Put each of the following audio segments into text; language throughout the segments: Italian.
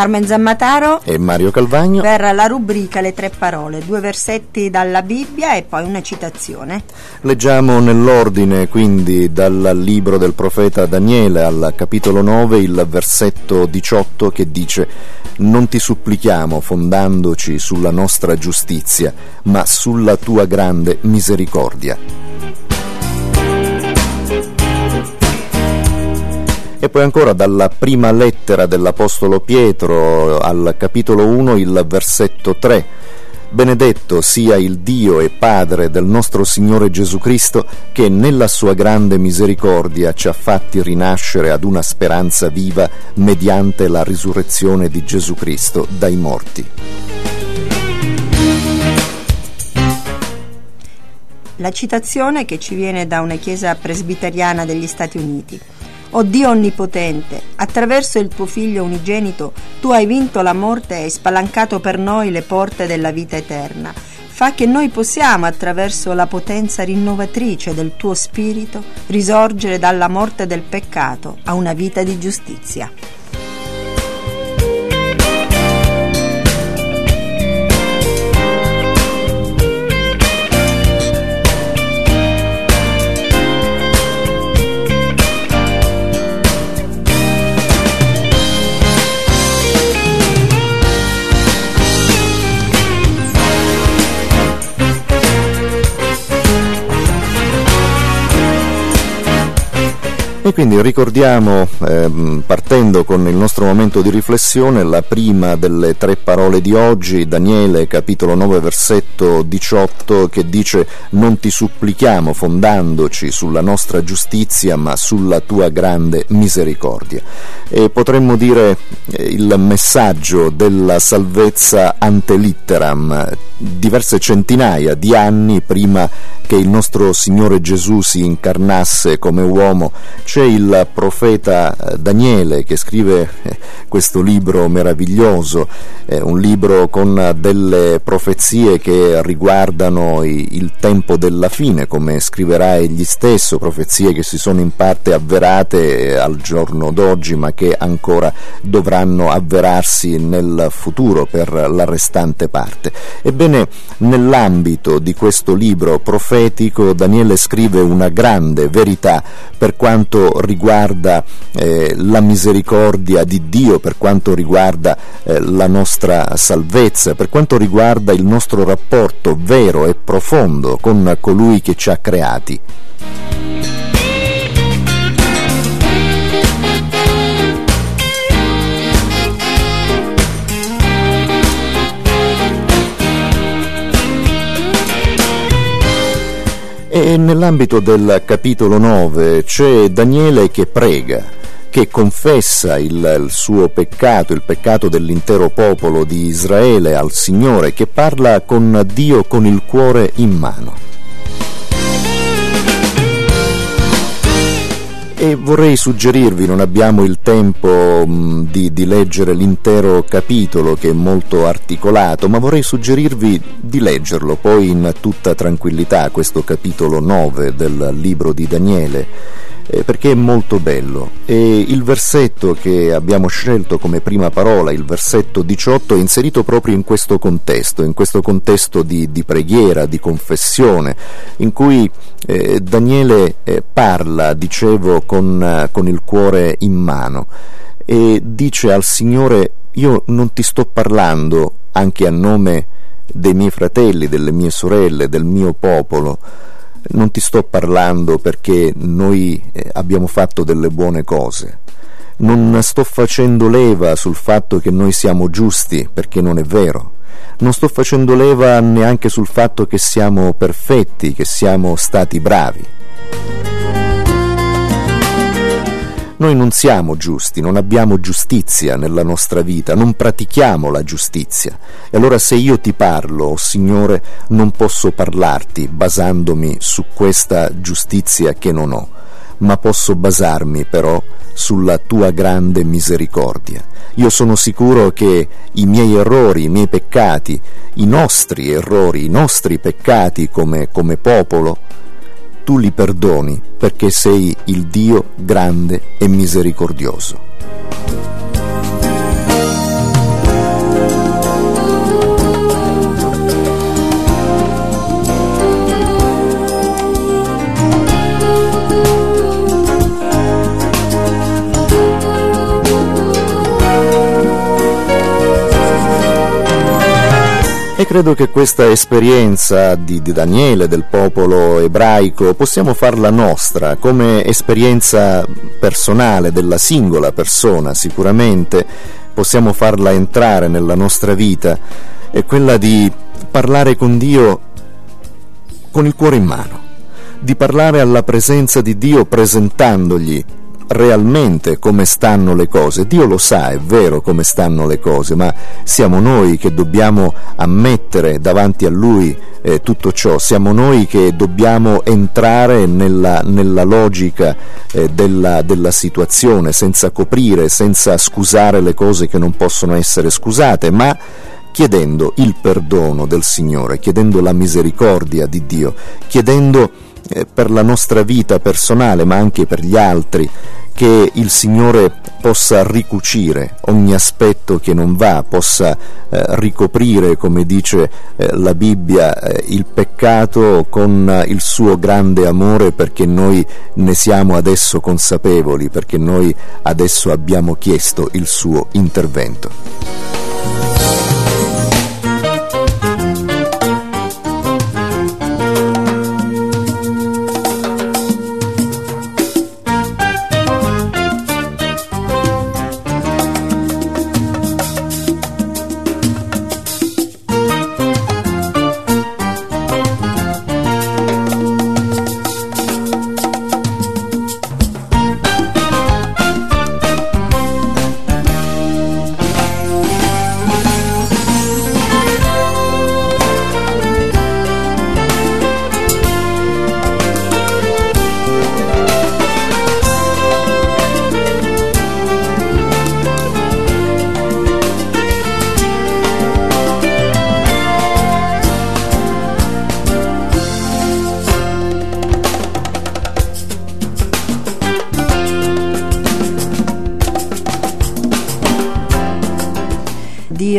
Carmen Zammataro e Mario Calvagno per la rubrica Le tre parole, due versetti dalla Bibbia e poi una citazione. Leggiamo nell'ordine quindi dal libro del profeta Daniele al capitolo 9 il versetto 18 che dice Non ti supplichiamo fondandoci sulla nostra giustizia, ma sulla tua grande misericordia. E poi ancora dalla prima lettera dell'Apostolo Pietro al capitolo 1, il versetto 3. Benedetto sia il Dio e Padre del nostro Signore Gesù Cristo, che nella sua grande misericordia ci ha fatti rinascere ad una speranza viva mediante la risurrezione di Gesù Cristo dai morti. La citazione che ci viene da una chiesa presbiteriana degli Stati Uniti. O Dio Onnipotente, attraverso il tuo Figlio unigenito, tu hai vinto la morte e hai spalancato per noi le porte della vita eterna. Fa che noi possiamo, attraverso la potenza rinnovatrice del tuo Spirito, risorgere dalla morte del peccato a una vita di giustizia. E quindi ricordiamo, ehm, partendo con il nostro momento di riflessione, la prima delle tre parole di oggi, Daniele capitolo 9 versetto 18, che dice non ti supplichiamo fondandoci sulla nostra giustizia, ma sulla tua grande misericordia. E potremmo dire eh, il messaggio della salvezza ante litteram, diverse centinaia di anni prima che il nostro Signore Gesù si incarnasse come uomo, c'è il profeta eh, Daniele che scrive eh, questo libro meraviglioso, un libro con delle profezie che riguardano il tempo della fine, come scriverà egli stesso, profezie che si sono in parte avverate eh, al giorno d'oggi, ma che ancora dovranno avverarsi nel futuro per la restante parte. Ebbene, nell'ambito di questo libro profetico Daniele scrive una grande verità per quanto riguarda eh, la misericordia di Dio, per quanto riguarda eh, la nostra salvezza, per quanto riguarda il nostro rapporto vero e profondo con colui che ci ha creati. E nell'ambito del capitolo 9 c'è Daniele che prega, che confessa il, il, suo peccato, il peccato dell'intero popolo di Israele al Signore, che parla con Dio con il cuore in mano. E vorrei suggerirvi, non abbiamo il tempo di, di, leggere l'intero capitolo che è molto articolato, ma vorrei suggerirvi di leggerlo poi in tutta tranquillità, questo capitolo 9 del libro di Daniele eh, perché è molto bello. E il versetto che abbiamo scelto come prima parola, il versetto 18, è inserito proprio in questo contesto, in questo contesto di, di preghiera, di confessione, in cui eh, Daniele eh, parla, dicevo, con, con il cuore in mano e dice al Signore io non ti sto parlando anche a nome dei miei fratelli, delle mie sorelle, del mio popolo, non ti sto parlando perché noi eh, abbiamo fatto delle buone cose. Non sto facendo leva sul fatto che noi siamo giusti, perché non è vero. Non sto facendo leva neanche sul fatto che siamo perfetti, che siamo stati bravi. Noi non siamo giusti, non abbiamo giustizia nella nostra vita, non pratichiamo la giustizia. E allora se io ti parlo, oh Signore, non posso parlarti basandomi su questa giustizia che non ho, ma posso basarmi però sulla tua grande misericordia. Io sono sicuro che i miei errori, i miei peccati, i nostri errori, i nostri peccati come, come popolo, tu li perdoni perché sei il Dio grande e misericordioso. Credo che questa esperienza di, di, Daniele, del popolo ebraico, possiamo farla nostra come esperienza personale della singola persona, sicuramente. Possiamo farla entrare nella nostra vita, è quella di parlare con Dio con il cuore in mano, di parlare alla presenza di Dio presentandogli realmente come stanno le cose. Dio lo sa, è vero come stanno le cose, ma siamo noi che dobbiamo ammettere davanti a Lui eh, tutto ciò, siamo noi che dobbiamo entrare nella, nella logica eh, della, della situazione, senza coprire, senza scusare le cose che non possono essere scusate, ma chiedendo il perdono del Signore, chiedendo la misericordia di Dio, chiedendo eh, per la nostra vita personale, ma anche per gli altri, che il Signore possa ricucire ogni aspetto che non va, possa eh, ricoprire, come dice eh, la Bibbia, eh, il peccato con il suo grande amore perché noi ne siamo adesso consapevoli, perché noi adesso abbiamo chiesto il suo intervento.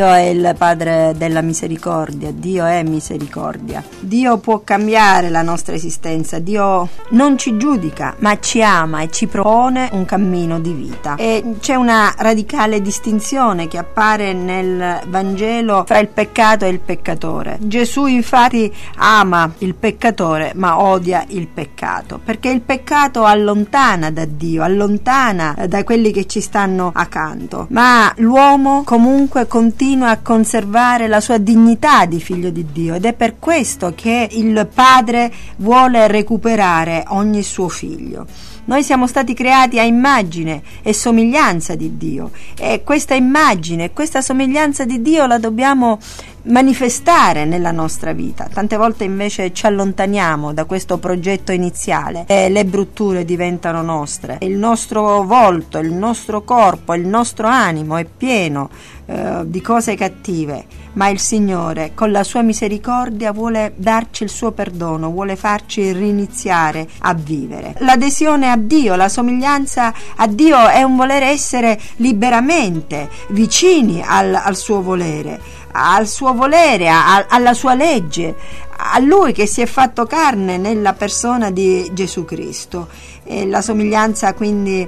Dio è il Padre della misericordia, Dio è misericordia. Dio può cambiare la nostra esistenza, Dio non ci giudica, ma ci ama e ci propone un cammino di vita. E c'è una radicale distinzione che appare nel Vangelo fra il peccato e il peccatore. Gesù infatti ama il peccatore, ma odia il peccato, perché il peccato allontana da Dio, allontana da quelli che ci stanno accanto. Ma l'uomo comunque continua continua a conservare la sua dignità di figlio di Dio ed è per questo che il padre vuole recuperare ogni suo figlio. Noi siamo stati creati a immagine e somiglianza di Dio e questa immagine, questa somiglianza di Dio la dobbiamo manifestare nella nostra vita. Tante volte invece ci allontaniamo da questo progetto iniziale e le brutture diventano nostre. Il nostro volto, il nostro corpo, il nostro animo è pieno eh, di cose cattive, ma il Signore con la sua misericordia vuole darci il suo perdono, vuole farci riniziare a vivere. L'adesione a Dio, la somiglianza a Dio è un voler essere liberamente vicini al, al suo volere al suo volere, a, alla sua legge, a lui che si è fatto carne nella persona di Gesù Cristo. E la somiglianza quindi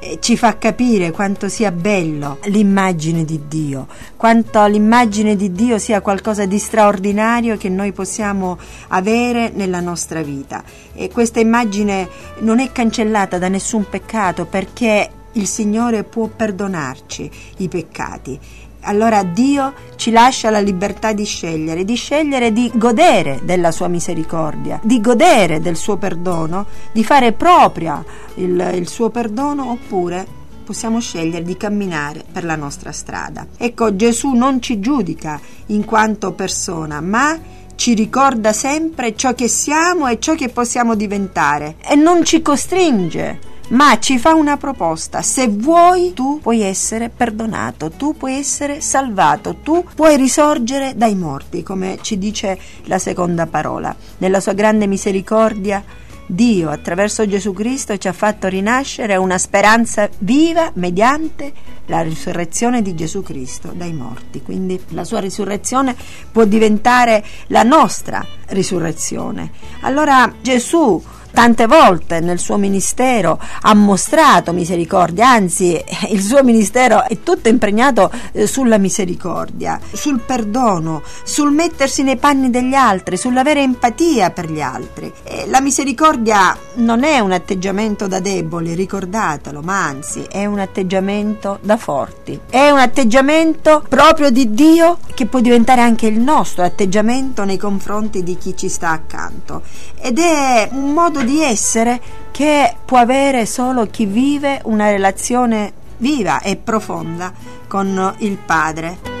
eh, ci fa capire quanto sia bello l'immagine di Dio, quanto l'immagine di Dio sia qualcosa di straordinario che noi possiamo avere nella nostra vita. E questa immagine non è cancellata da nessun peccato perché il Signore può perdonarci i peccati allora Dio ci lascia la libertà di scegliere, di scegliere di godere della sua misericordia, di godere del suo perdono, di fare propria il, il suo perdono oppure possiamo scegliere di camminare per la nostra strada. Ecco, Gesù non ci giudica in quanto persona, ma ci ricorda sempre ciò che siamo e ciò che possiamo diventare e non ci costringe ma ci fa una proposta. Se vuoi, tu puoi essere perdonato, tu puoi essere salvato, tu puoi risorgere dai morti, come ci dice la seconda parola. Nella sua grande misericordia, Dio attraverso Gesù Cristo ci ha fatto rinascere una speranza viva mediante la risurrezione di Gesù Cristo dai morti. Quindi la sua risurrezione può diventare la nostra risurrezione. Allora Gesù tante volte nel suo ministero ha mostrato misericordia, anzi il suo ministero è tutto impregnato eh, sulla misericordia, sul perdono, sul mettersi nei panni degli altri, sull'avere empatia per gli altri. E la misericordia non è un atteggiamento da deboli, ricordatelo, ma anzi è un atteggiamento da forti. È un atteggiamento proprio di Dio che può diventare anche il nostro atteggiamento nei confronti di chi ci sta accanto. Ed è un modo di essere che può avere solo chi vive una relazione viva e profonda con il Padre.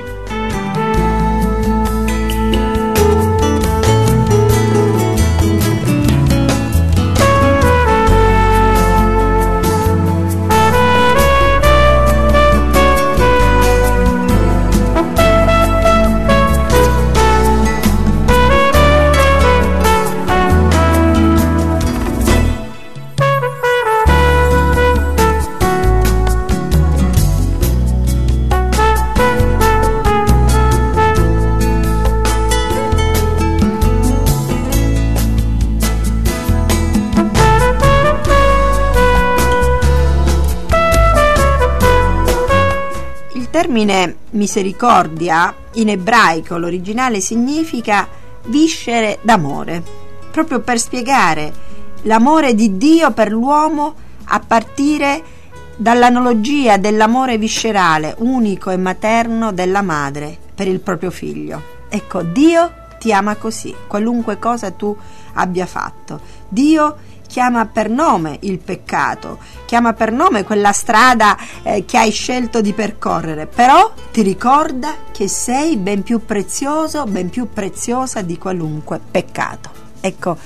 Termine misericordia in ebraico l'originale significa viscere d'amore, proprio per spiegare l'amore di Dio per l'uomo a partire dall'analogia dell'amore viscerale, unico e materno della madre per il proprio figlio. Ecco, Dio ti ama così, qualunque cosa tu abbia fatto. Dio chiama per nome il peccato, chiama per nome quella strada eh, che hai scelto di percorrere, però ti ricorda che sei ben più prezioso, ben più preziosa di qualunque peccato. Ecco,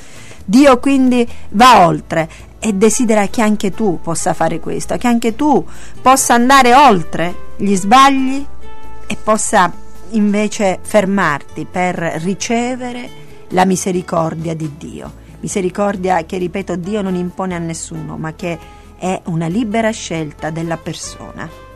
Dio quindi va oltre e desidera che anche tu possa fare questo, che anche tu possa andare oltre gli sbagli e possa invece fermarti per ricevere la misericordia di Dio. Misericordia che, ripeto, Dio non impone a nessuno, ma che è una libera scelta della persona.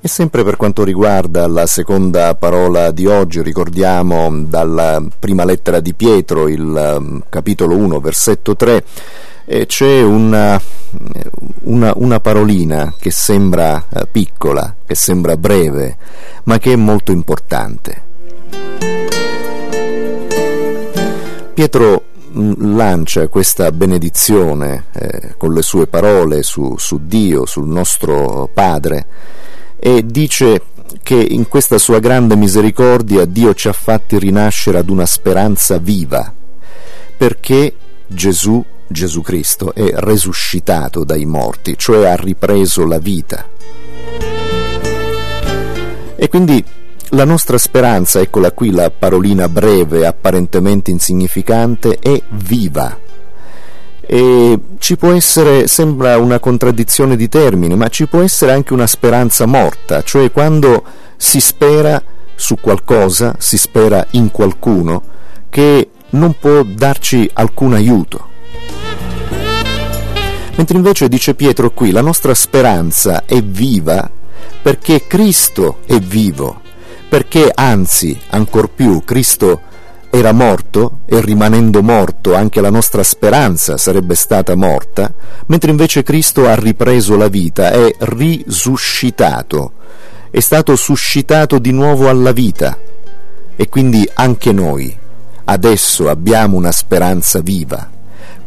E sempre per quanto riguarda la seconda parola di oggi, ricordiamo dalla prima lettera di Pietro, il um, capitolo 1, versetto 3, eh, c'è una, una, una, parolina che sembra eh, piccola, che sembra breve, ma che è molto importante. Pietro mm, lancia questa benedizione eh, con le sue parole su, su Dio, sul nostro Padre, e dice che in questa sua grande misericordia Dio ci ha fatti rinascere ad una speranza viva, perché Gesù Gesù Cristo è resuscitato dai morti, cioè ha ripreso la vita. E quindi la nostra speranza, eccola qui la parolina breve, apparentemente insignificante, è viva. E ci può essere, sembra una contraddizione di termini, ma ci può essere anche una speranza morta, cioè quando si spera su qualcosa, si spera in qualcuno che non può darci alcun aiuto. Mentre invece dice Pietro qui, la nostra speranza è viva perché Cristo è vivo, perché anzi, ancor più, Cristo era morto e rimanendo morto anche la nostra speranza sarebbe stata morta, mentre invece Cristo ha ripreso la vita, è risuscitato, è stato suscitato di nuovo alla vita. E quindi anche noi adesso abbiamo una speranza viva,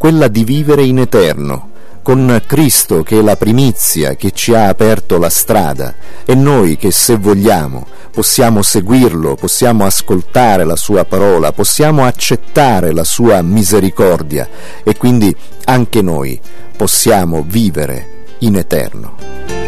quella di vivere in eterno con Cristo che è la primizia che ci ha aperto la strada e noi che se vogliamo possiamo seguirlo, possiamo ascoltare la sua parola, possiamo accettare la sua misericordia e quindi anche noi possiamo vivere in eterno.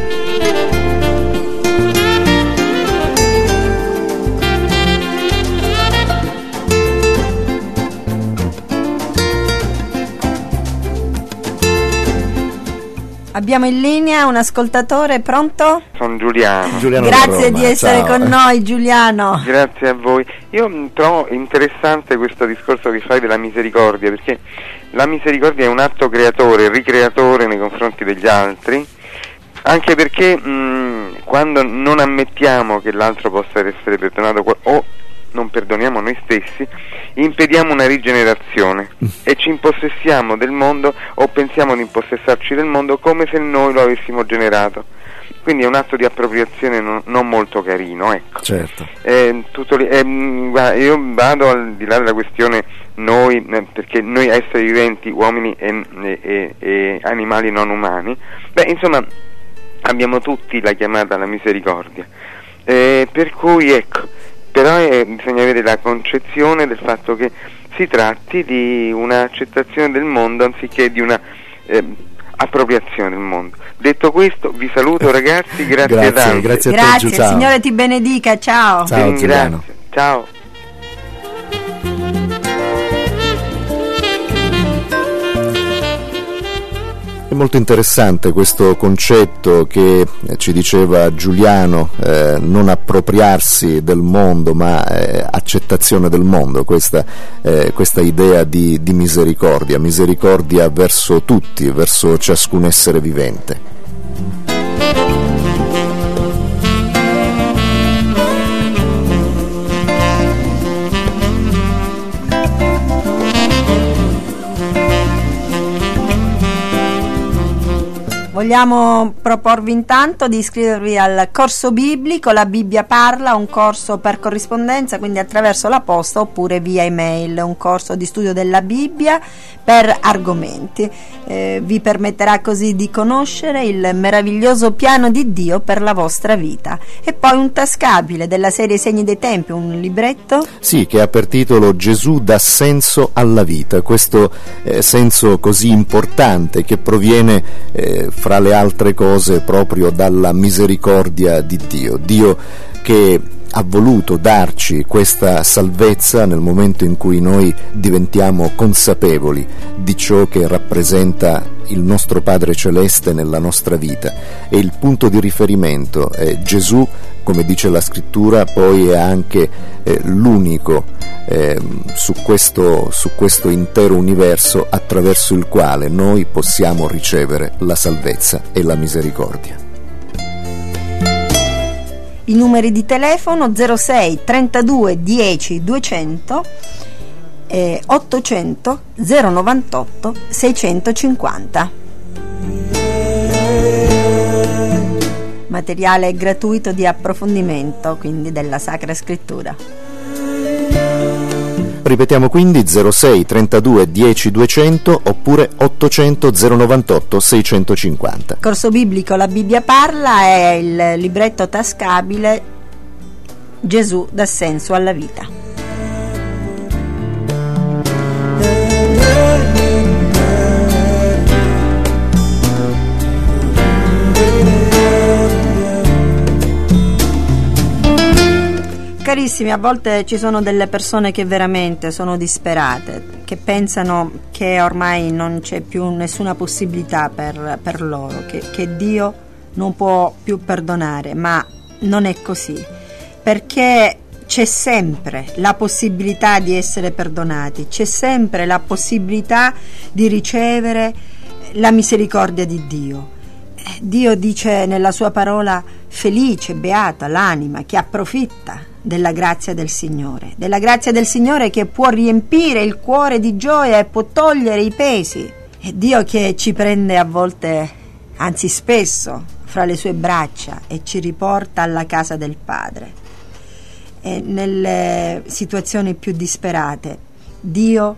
Abbiamo in linea un ascoltatore pronto? Sono Giuliano. Giuliano Grazie Roma, di essere ciao. con noi Giuliano. Grazie a voi. Io mh, trovo interessante questo discorso che fai della misericordia, perché la misericordia è un atto creatore, ricreatore nei confronti degli altri, anche perché mh, quando non ammettiamo che l'altro possa essere perdonato o non perdoniamo noi stessi, impediamo una rigenerazione e ci impossessiamo del mondo o pensiamo di impossessarci del mondo come se noi lo avessimo generato. Quindi è un atto di appropriazione non, non molto carino, ecco. Certo. Eh, lì. Eh, guarda, io vado al di là della questione noi, eh, perché noi esseri viventi, uomini e, e- e- e animali non umani, beh, insomma, abbiamo tutti la chiamata alla misericordia. Eh, per cui, ecco, però eh, bisogna avere la concezione del fatto che si tratti di un'accettazione del mondo anziché di una eh, appropriazione del mondo. Detto questo, vi saluto ragazzi, grazie, Grazie, tante. grazie a te, Grazie, ciao. Signore ti benedica, ciao. Ciao. Ciao. È molto interessante questo concetto che eh, ci diceva Giuliano, eh, non appropriarsi del mondo ma eh, accettazione del mondo, questa, eh, questa idea di, di misericordia, misericordia verso tutti, verso ciascun essere vivente. Vogliamo proporvi intanto di iscrivervi al corso biblico La Bibbia parla, un corso per corrispondenza, quindi attraverso la posta oppure via email, un corso di studio della Bibbia per argomenti. Eh, vi permetterà così di conoscere il meraviglioso piano di Dio per la vostra vita. E poi un tascabile della serie Segni dei Tempi, un libretto Sì, che ha per titolo Gesù dà senso alla vita, questo eh, senso così importante che proviene eh, fra le altre cose proprio dalla misericordia di Dio. Dio che ha voluto darci questa salvezza nel momento in cui noi diventiamo consapevoli di ciò che rappresenta il nostro Padre Celeste nella nostra vita e il punto di riferimento è Gesù, come dice la scrittura, poi è anche eh, l'unico eh, su, questo, su questo intero universo attraverso il quale noi possiamo ricevere la salvezza e la misericordia. I numeri di telefono 06 32 10 200 e 800 098 650. Materiale gratuito di approfondimento, quindi della Sacra Scrittura. Ripetiamo quindi 06 32 10 200 oppure 800 098 650. Corso biblico La Bibbia parla è il libretto tascabile Gesù dà senso alla vita. Carissimi, a volte ci sono delle persone che veramente sono disperate, che pensano che ormai non c'è più nessuna possibilità per, per loro, che, che Dio non può più perdonare, ma non è così, perché c'è sempre la possibilità di essere perdonati, c'è sempre la possibilità di ricevere la misericordia di Dio. Dio dice nella sua parola felice, beata l'anima che approfitta della grazia del Signore, della grazia del Signore che può riempire il cuore di gioia e può togliere i pesi. È Dio che ci prende a volte, anzi spesso, fra le sue braccia e ci riporta alla casa del Padre. E nelle situazioni più disperate Dio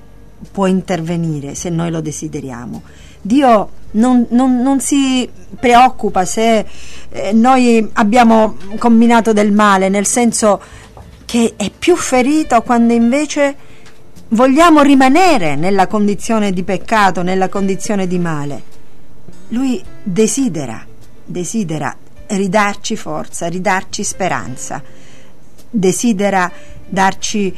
può intervenire se noi lo desideriamo. Dio non, non, non si preoccupa se eh, noi abbiamo combinato del male, nel senso che è più ferito quando invece vogliamo rimanere nella condizione di peccato, nella condizione di male. Lui desidera, desidera ridarci forza, ridarci speranza, desidera darci,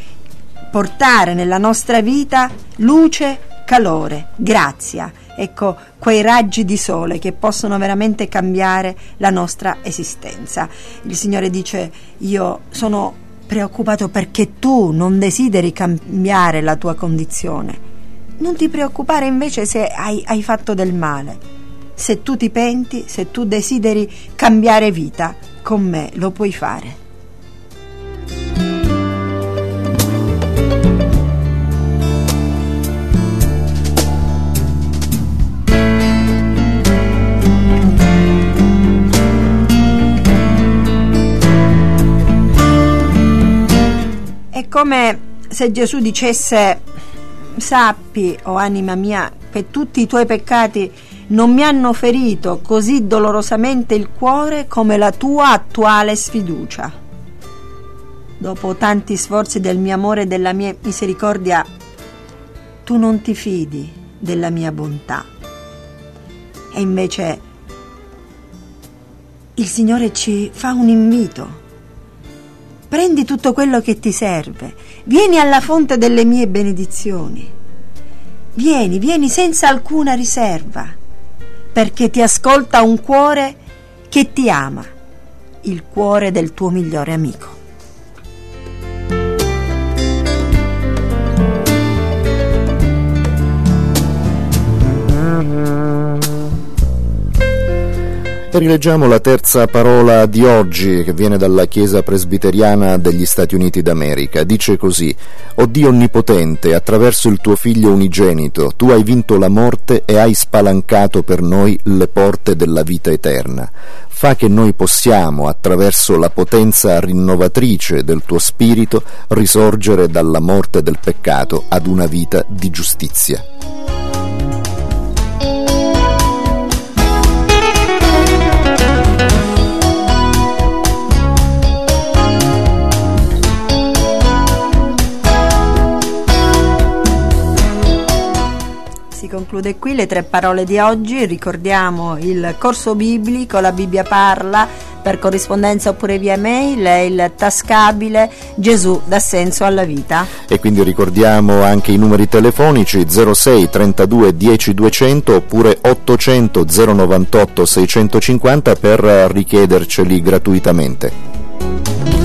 portare nella nostra vita luce, calore, grazia ecco, quei raggi di sole che possono veramente cambiare la nostra esistenza. Il Signore dice, io sono preoccupato perché tu non desideri cambiare la tua condizione. Non ti preoccupare invece se hai, hai fatto del male. Se tu ti penti, se tu desideri cambiare vita, con me lo puoi fare. Come se Gesù dicesse sappi, o oh anima mia, che tutti i tuoi peccati non mi hanno ferito così dolorosamente il cuore come la tua attuale sfiducia. Dopo tanti sforzi del mio amore e della mia misericordia, tu non ti fidi della mia bontà. E invece il Signore ci fa un invito. Prendi tutto quello che ti serve, vieni alla fonte delle mie benedizioni. Vieni, vieni senza alcuna riserva perché ti ascolta un cuore che ti ama, il cuore del tuo migliore amico. Rileggiamo la terza parola di oggi che viene dalla Chiesa presbiteriana degli Stati Uniti d'America. Dice così: O Dio onnipotente, attraverso il tuo figlio unigenito, tu hai vinto la morte e hai spalancato per noi le porte della vita eterna. Fa che noi possiamo, attraverso la potenza rinnovatrice del tuo spirito, risorgere dalla morte del peccato ad una vita di giustizia. Conclude qui le tre parole di oggi. Ricordiamo il corso biblico, la Bibbia parla per corrispondenza oppure via mail, è il tascabile Gesù dà senso alla vita. E quindi ricordiamo anche i numeri telefonici 06 32 10 200 oppure 800 098 650 per richiederceli gratuitamente.